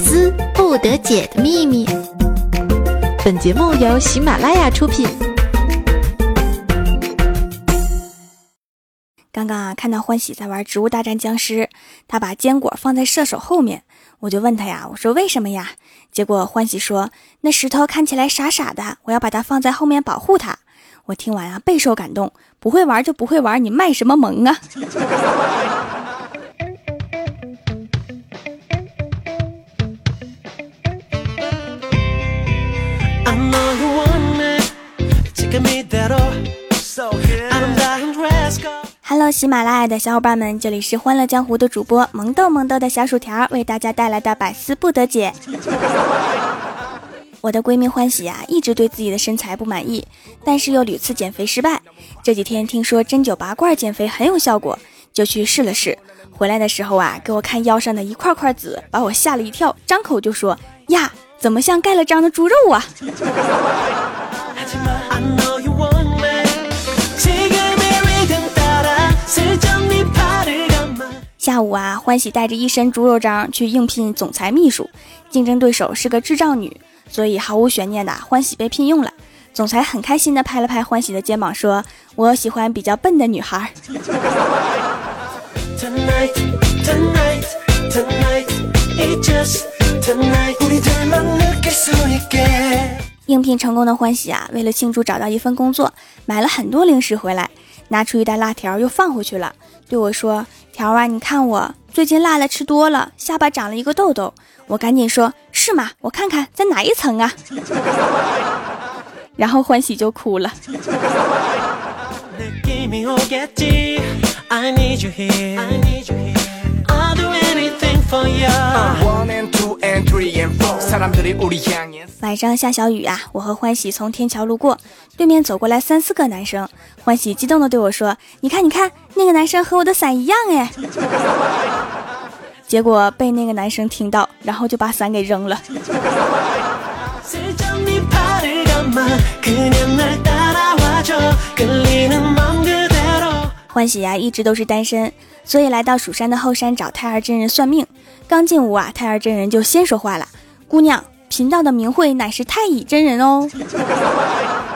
思不得解的秘密。本节目由喜马拉雅出品。刚刚啊，看到欢喜在玩《植物大战僵尸》，他把坚果放在射手后面，我就问他呀，我说为什么呀？结果欢喜说，那石头看起来傻傻的，我要把它放在后面保护它。我听完啊，备受感动。不会玩就不会玩，你卖什么萌啊 ？Hello，喜马拉雅的小伙伴们，这里是欢乐江湖的主播萌豆萌豆的小薯条为大家带来的百思不得解。我的闺蜜欢喜啊，一直对自己的身材不满意，但是又屡次减肥失败。这几天听说针灸拔罐减肥很有效果，就去试了试。回来的时候啊，给我看腰上的一块块紫，把我吓了一跳，张口就说：“呀，怎么像盖了章的猪肉啊？”下午啊，欢喜带着一身猪肉章去应聘总裁秘书，竞争对手是个智障女，所以毫无悬念的欢喜被聘用了。总裁很开心的拍了拍欢喜的肩膀，说：“我喜欢比较笨的女孩。”应聘成功的欢喜啊，为了庆祝找到一份工作，买了很多零食回来，拿出一袋辣条又放回去了，对我说。条啊，你看我最近辣的吃多了，下巴长了一个痘痘。我赶紧说：“是吗？我看看在哪一层啊？”然后欢喜就哭了。晚上下小雨啊，我和欢喜从天桥路过，对面走过来三四个男生。欢喜激动的对我说：“你看，你看，那个男生和我的伞一样哎！” 结果被那个男生听到，然后就把伞给扔了。欢喜呀，一直都是单身，所以来到蜀山的后山找太二真人算命。刚进屋啊，太二真人就先说话了：“姑娘，贫道的名讳乃是太乙真人哦。”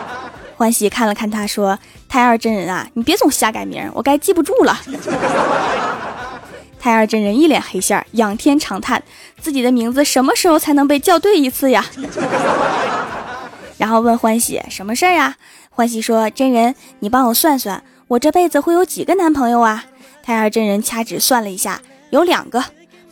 欢喜看了看他，说：“太二真人啊，你别总瞎改名，我该记不住了。”太二真人一脸黑线，仰天长叹：“自己的名字什么时候才能被叫对一次呀？” 然后问欢喜：“什么事儿呀？”欢喜说：“真人，你帮我算算。”我这辈子会有几个男朋友啊？太二真人掐指算了一下，有两个。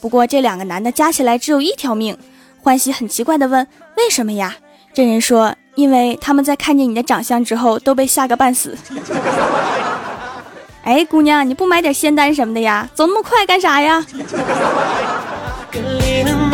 不过这两个男的加起来只有一条命。欢喜很奇怪的问：“为什么呀？”真人说：“因为他们在看见你的长相之后都被吓个半死。”哎，姑娘，你不买点仙丹什么的呀？走那么快干啥呀？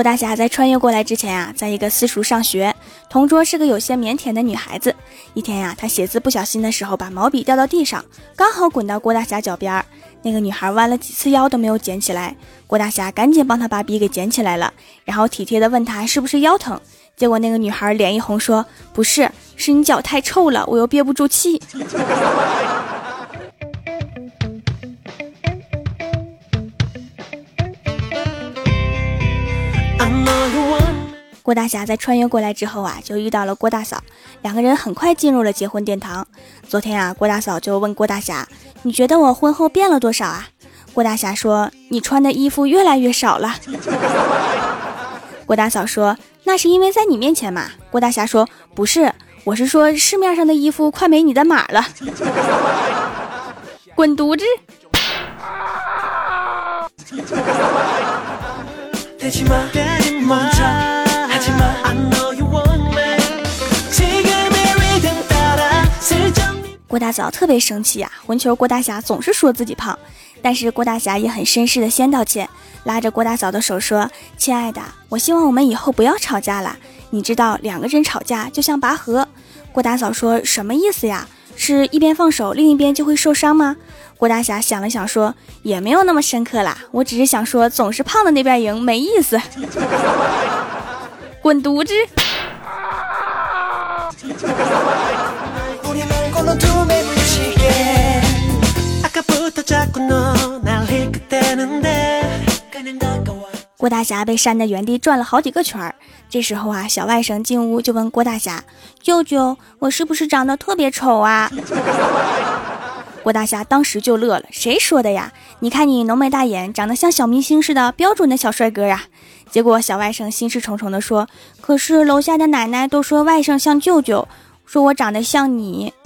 郭大侠在穿越过来之前啊，在一个私塾上学，同桌是个有些腼腆的女孩子。一天呀，她写字不小心的时候，把毛笔掉到地上，刚好滚到郭大侠脚边儿。那个女孩弯了几次腰都没有捡起来，郭大侠赶紧帮她把笔给捡起来了，然后体贴的问她是不是腰疼。结果那个女孩脸一红说：“不是，是你脚太臭了，我又憋不住气。” 郭大侠在穿越过来之后啊，就遇到了郭大嫂，两个人很快进入了结婚殿堂。昨天啊，郭大嫂就问郭大侠：“你觉得我婚后变了多少啊？”郭大侠说：“你穿的衣服越来越少了。”郭大嫂说：“那是因为在你面前嘛。”郭大侠说：“不是，我是说市面上的衣服快没你的码了。”滚犊子！郭大嫂特别生气呀，混球郭大侠总是说自己胖，但是郭大侠也很绅士的先道歉，拉着郭大嫂的手说：“亲爱的，我希望我们以后不要吵架了。你知道两个人吵架就像拔河。”郭大嫂说什么意思呀？是一边放手，另一边就会受伤吗？郭大侠想了想说：“也没有那么深刻啦，我只是想说，总是胖的那边赢没意思。”滚犊子！郭大侠被扇在原地转了好几个圈儿。这时候啊，小外甥进屋就问郭大侠：“舅舅，我是不是长得特别丑啊？” 郭大侠当时就乐了：“谁说的呀？你看你浓眉大眼，长得像小明星似的，标准的小帅哥呀！”结果小外甥心事重重地说：“可是楼下的奶奶都说外甥像舅舅，说我长得像你。”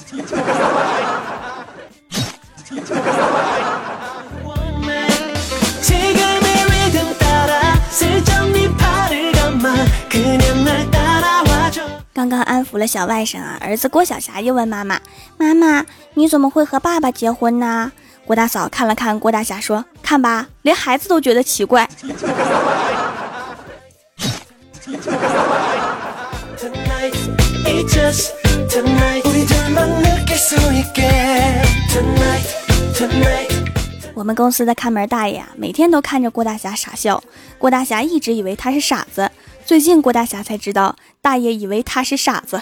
刚刚安抚了小外甥啊，儿子郭晓霞又问妈妈：“妈妈，你怎么会和爸爸结婚呢？”郭大嫂看了看郭大侠，说：“看吧，连孩子都觉得奇怪。”我们公司的看门大爷啊，每天都看着郭大侠傻笑。郭大侠一直以为他是傻子，最近郭大侠才知道，大爷以为他是傻子。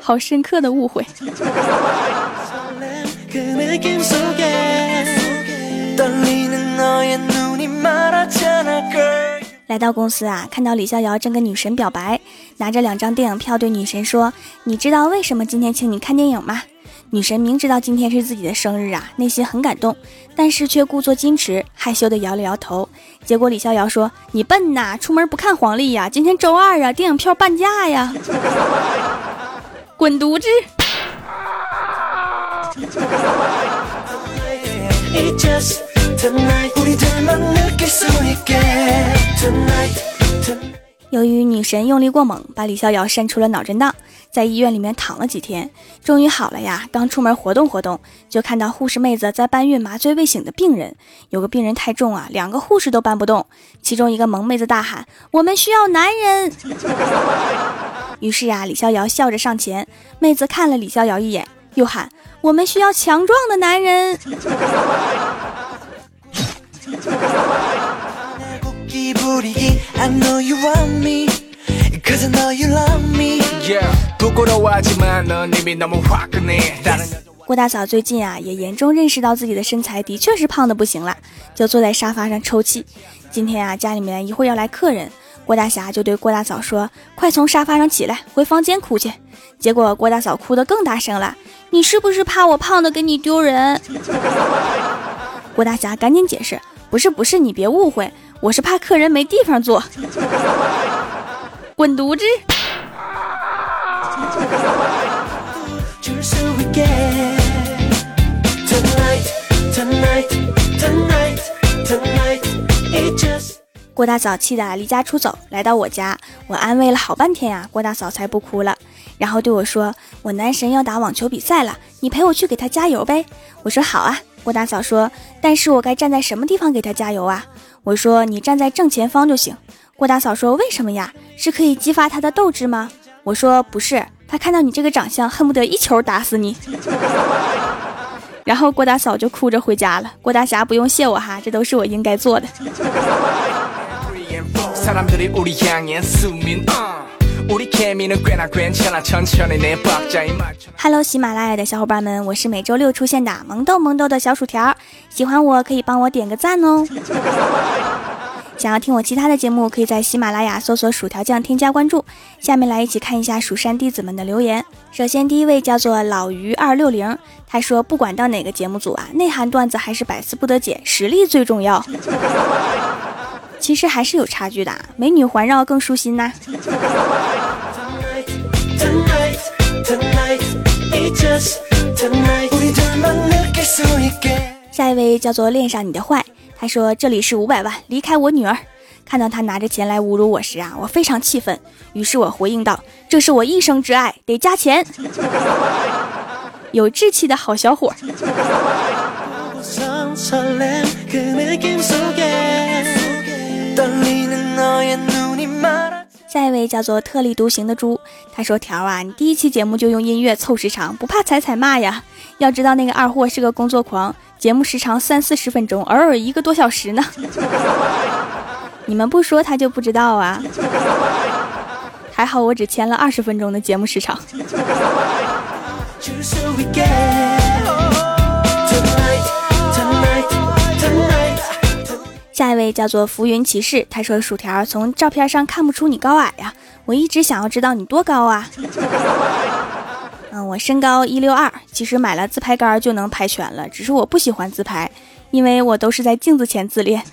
好深刻的误会。来到公司啊，看到李逍遥正跟女神表白，拿着两张电影票对女神说：“你知道为什么今天请你看电影吗？”女神明知道今天是自己的生日啊，内心很感动，但是却故作矜持，害羞的摇了摇头。结果李逍遥说：“你笨呐，出门不看黄历呀？今天周二啊，电影票半价呀！” 滚犊子！由于女神用力过猛，把李逍遥扇出了脑震荡，在医院里面躺了几天，终于好了呀。刚出门活动活动，就看到护士妹子在搬运麻醉未醒的病人。有个病人太重啊，两个护士都搬不动。其中一个萌妹子大喊：“我们需要男人！” 于是啊，李逍遥笑着上前，妹子看了李逍遥一眼，又喊：“我们需要强壮的男人！” 郭大嫂最近啊，也严重认识到自己的身材的确是胖的不行了，就坐在沙发上抽泣。今天啊，家里面一会儿要来客人，郭大侠就对郭大嫂说：“快从沙发上起来，回房间哭去。”结果郭大嫂哭得更大声了：“你是不是怕我胖的给你丢人？”郭大侠赶紧解释：“不是，不是，你别误会。”我是怕客人没地方坐，滚犊子！郭大嫂气得离家出走，来到我家，我安慰了好半天呀，郭大嫂才不哭了，然后对我说：“我男神要打网球比赛了，你陪我去给他加油呗。”我说：“好啊。”郭大嫂说：“但是我该站在什么地方给他加油啊？”我说你站在正前方就行。郭大嫂说：“为什么呀？是可以激发他的斗志吗？”我说：“不是，他看到你这个长相，恨不得一球打死你。”然后郭大嫂就哭着回家了。郭大侠不用谢我哈，这都是我应该做的。Hello，喜马拉雅的小伙伴们，我是每周六出现的萌豆萌豆的小薯条，喜欢我可以帮我点个赞哦。想要听我其他的节目，可以在喜马拉雅搜索“薯条酱”添加关注。下面来一起看一下蜀山弟子们的留言。首先第一位叫做老于二六零，他说不管到哪个节目组啊，内涵段子还是百思不得解，实力最重要。其实还是有差距的，美女环绕更舒心呐。下一位叫做恋上你的坏，他说这里是五百万，离开我女儿。看到他拿着钱来侮辱我时啊，我非常气愤，于是我回应道：“这是我一生之爱，得加钱。”有志气的好小伙。下一位叫做特立独行的猪，他说：“条啊，你第一期节目就用音乐凑时长，不怕踩踩骂呀？要知道那个二货是个工作狂，节目时长三四十分钟，偶尔一个多小时呢。你们不说他就不知道啊。还好我只签了二十分钟的节目时长。”下一位。叫做浮云骑士，他说：“薯条从照片上看不出你高矮呀，我一直想要知道你多高啊。”嗯，我身高一六二，其实买了自拍杆就能拍全了，只是我不喜欢自拍，因为我都是在镜子前自恋。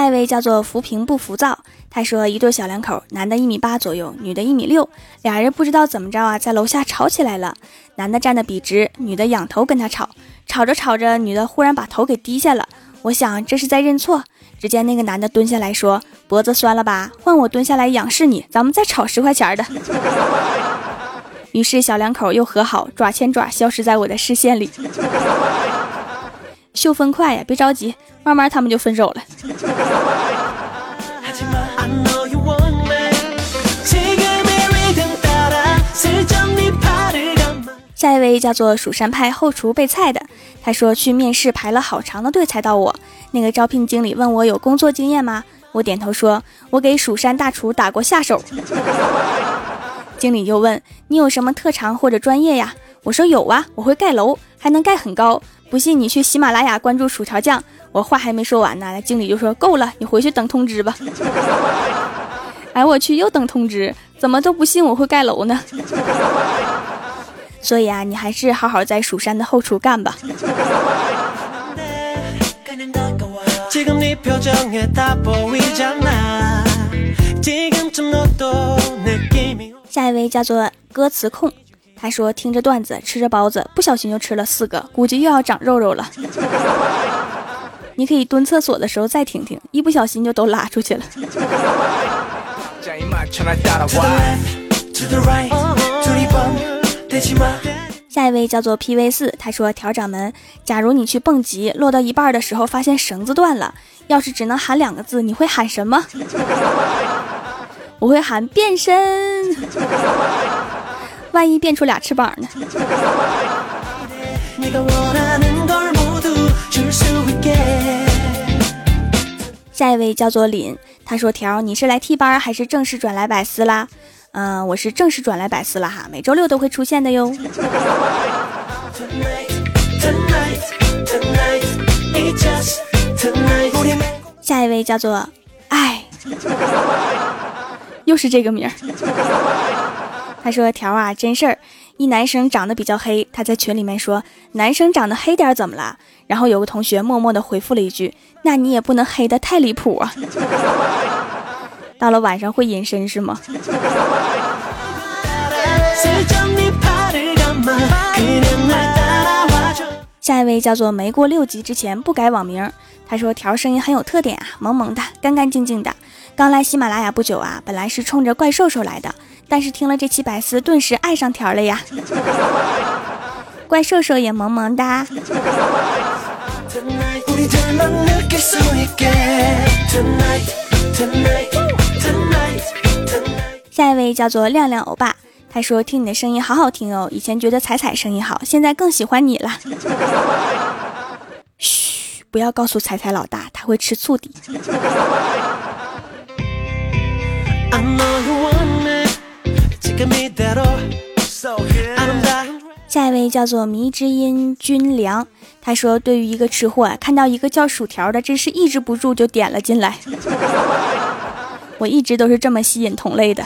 下一位叫做浮萍不浮躁，他说一对小两口，男的一米八左右，女的一米六，俩人不知道怎么着啊，在楼下吵起来了。男的站得笔直，女的仰头跟他吵，吵着吵着，女的忽然把头给低下了。我想这是在认错。只见那个男的蹲下来说：“脖子酸了吧？换我蹲下来仰视你，咱们再吵十块钱的。”于是小两口又和好，爪牵爪消失在我的视线里。秀分快呀，别着急，慢慢他们就分手了。下一位叫做蜀山派后厨备菜的，他说去面试排了好长的队才到我。那个招聘经理问我有工作经验吗？我点头说，我给蜀山大厨打过下手。经理又问你有什么特长或者专业呀？我说有啊，我会盖楼，还能盖很高。不信你去喜马拉雅关注薯条酱。我话还没说完呢，经理就说够了，你回去等通知吧。哎，我去，又等通知，怎么都不信我会盖楼呢？所以啊，你还是好好在蜀山的后厨干吧。下一位叫做歌词控。他说：“听着段子，吃着包子，不小心就吃了四个，估计又要长肉肉了。你可以蹲厕所的时候再听听，一不小心就都拉出去了。”下一位叫做 PV 四，他说：“调掌门，假如你去蹦极，落到一半的时候发现绳子断了，要是只能喊两个字，你会喊什么？” 我会喊变身。万一变出俩翅膀呢？下一位叫做林，他说：“条，你是来替班还是正式转来百思啦？”嗯，我是正式转来百思了哈，每周六都会出现的哟。下一位叫做爱，又是这个名儿。他说：“条啊，真事儿，一男生长得比较黑，他在群里面说男生长得黑点怎么了？然后有个同学默默的回复了一句：那你也不能黑的太离谱啊！到了晚上会隐身是吗？” 下一位叫做没过六级之前不改网名。他说：“条声音很有特点啊，萌萌的，干干净净的。刚来喜马拉雅不久啊，本来是冲着怪兽兽来的。”但是听了这期百思，顿时爱上条了呀！怪兽兽也萌萌哒。下一位叫做亮亮欧巴，他说听你的声音好好听哦，以前觉得彩彩声音好，现在更喜欢你了。嘘，不要告诉彩彩老大，他会吃醋的。下一位叫做迷之音君良，他说：“对于一个吃货，看到一个叫薯条的，真是抑制不住就点了进来。我一直都是这么吸引同类的。”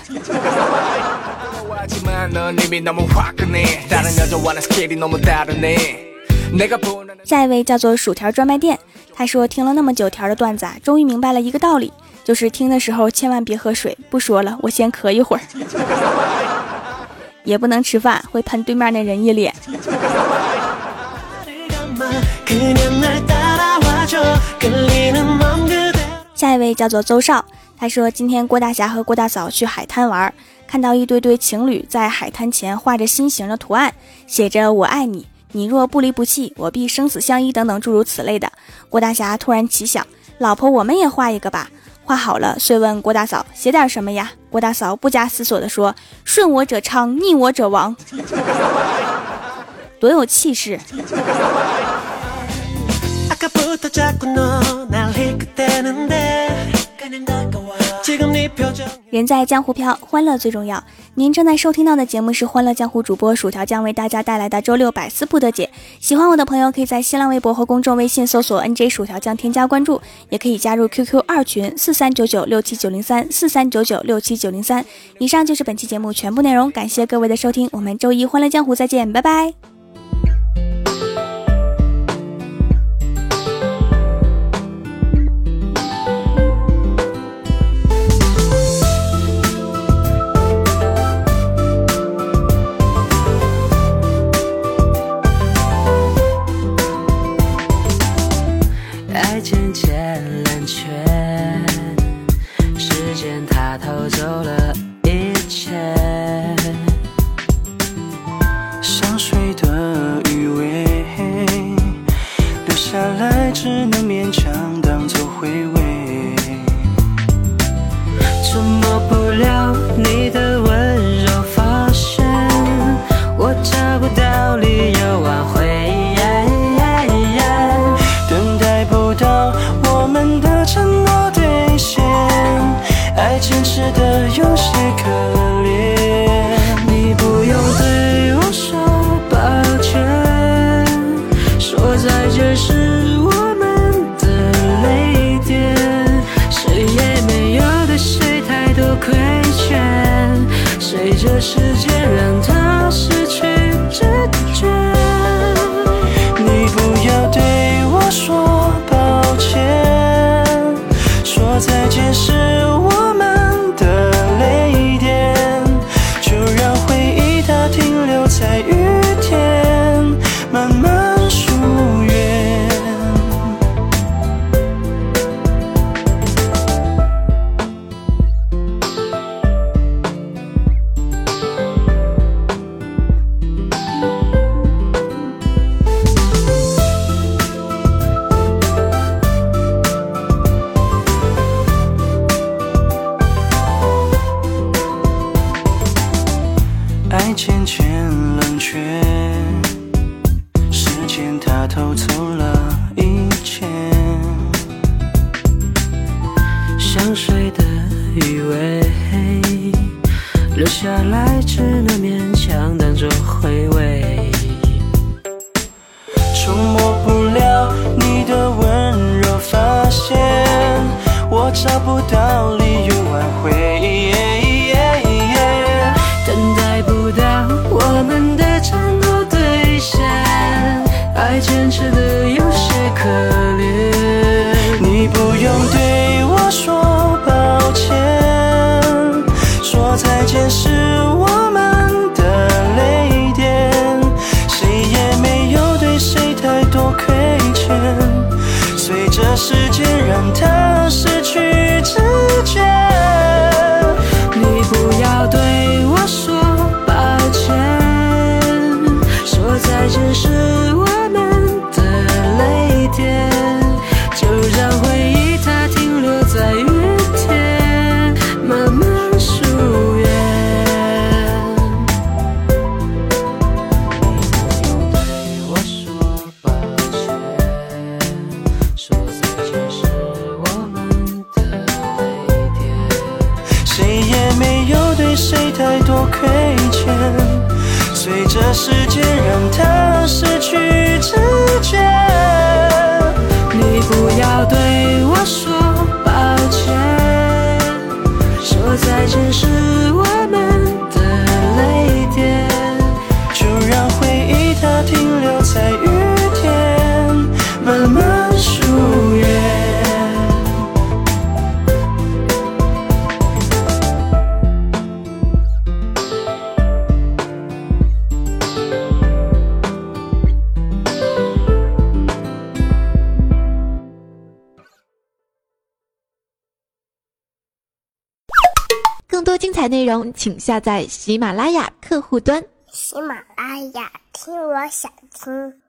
下一位叫做薯条专卖店，他说：“听了那么久条的段子，啊，终于明白了一个道理。”就是听的时候千万别喝水，不说了，我先咳一会儿。也不能吃饭，会喷对面那人一脸。下一位叫做邹少，他说今天郭大侠和郭大嫂去海滩玩，看到一堆堆情侣在海滩前画着心形的图案，写着“我爱你，你若不离不弃，我必生死相依”等等诸如此类的。郭大侠突然奇想，老婆，我们也画一个吧。画好了，遂问郭大嫂写点什么呀？郭大嫂不加思索地说：“顺我者昌，逆我者亡。”多有气势！人在江湖飘，欢乐最重要。您正在收听到的节目是《欢乐江湖》，主播薯条将为大家带来的周六百思不得解。喜欢我的朋友，可以在新浪微博和公众微信搜索 “nj 薯条酱”添加关注，也可以加入 QQ 二群四三九九六七九零三四三九九六七九零三。以上就是本期节目全部内容，感谢各位的收听，我们周一《欢乐江湖》再见，拜拜。渐渐冷却时间它偷走请下载喜马拉雅客户端。喜马拉雅，听我想听。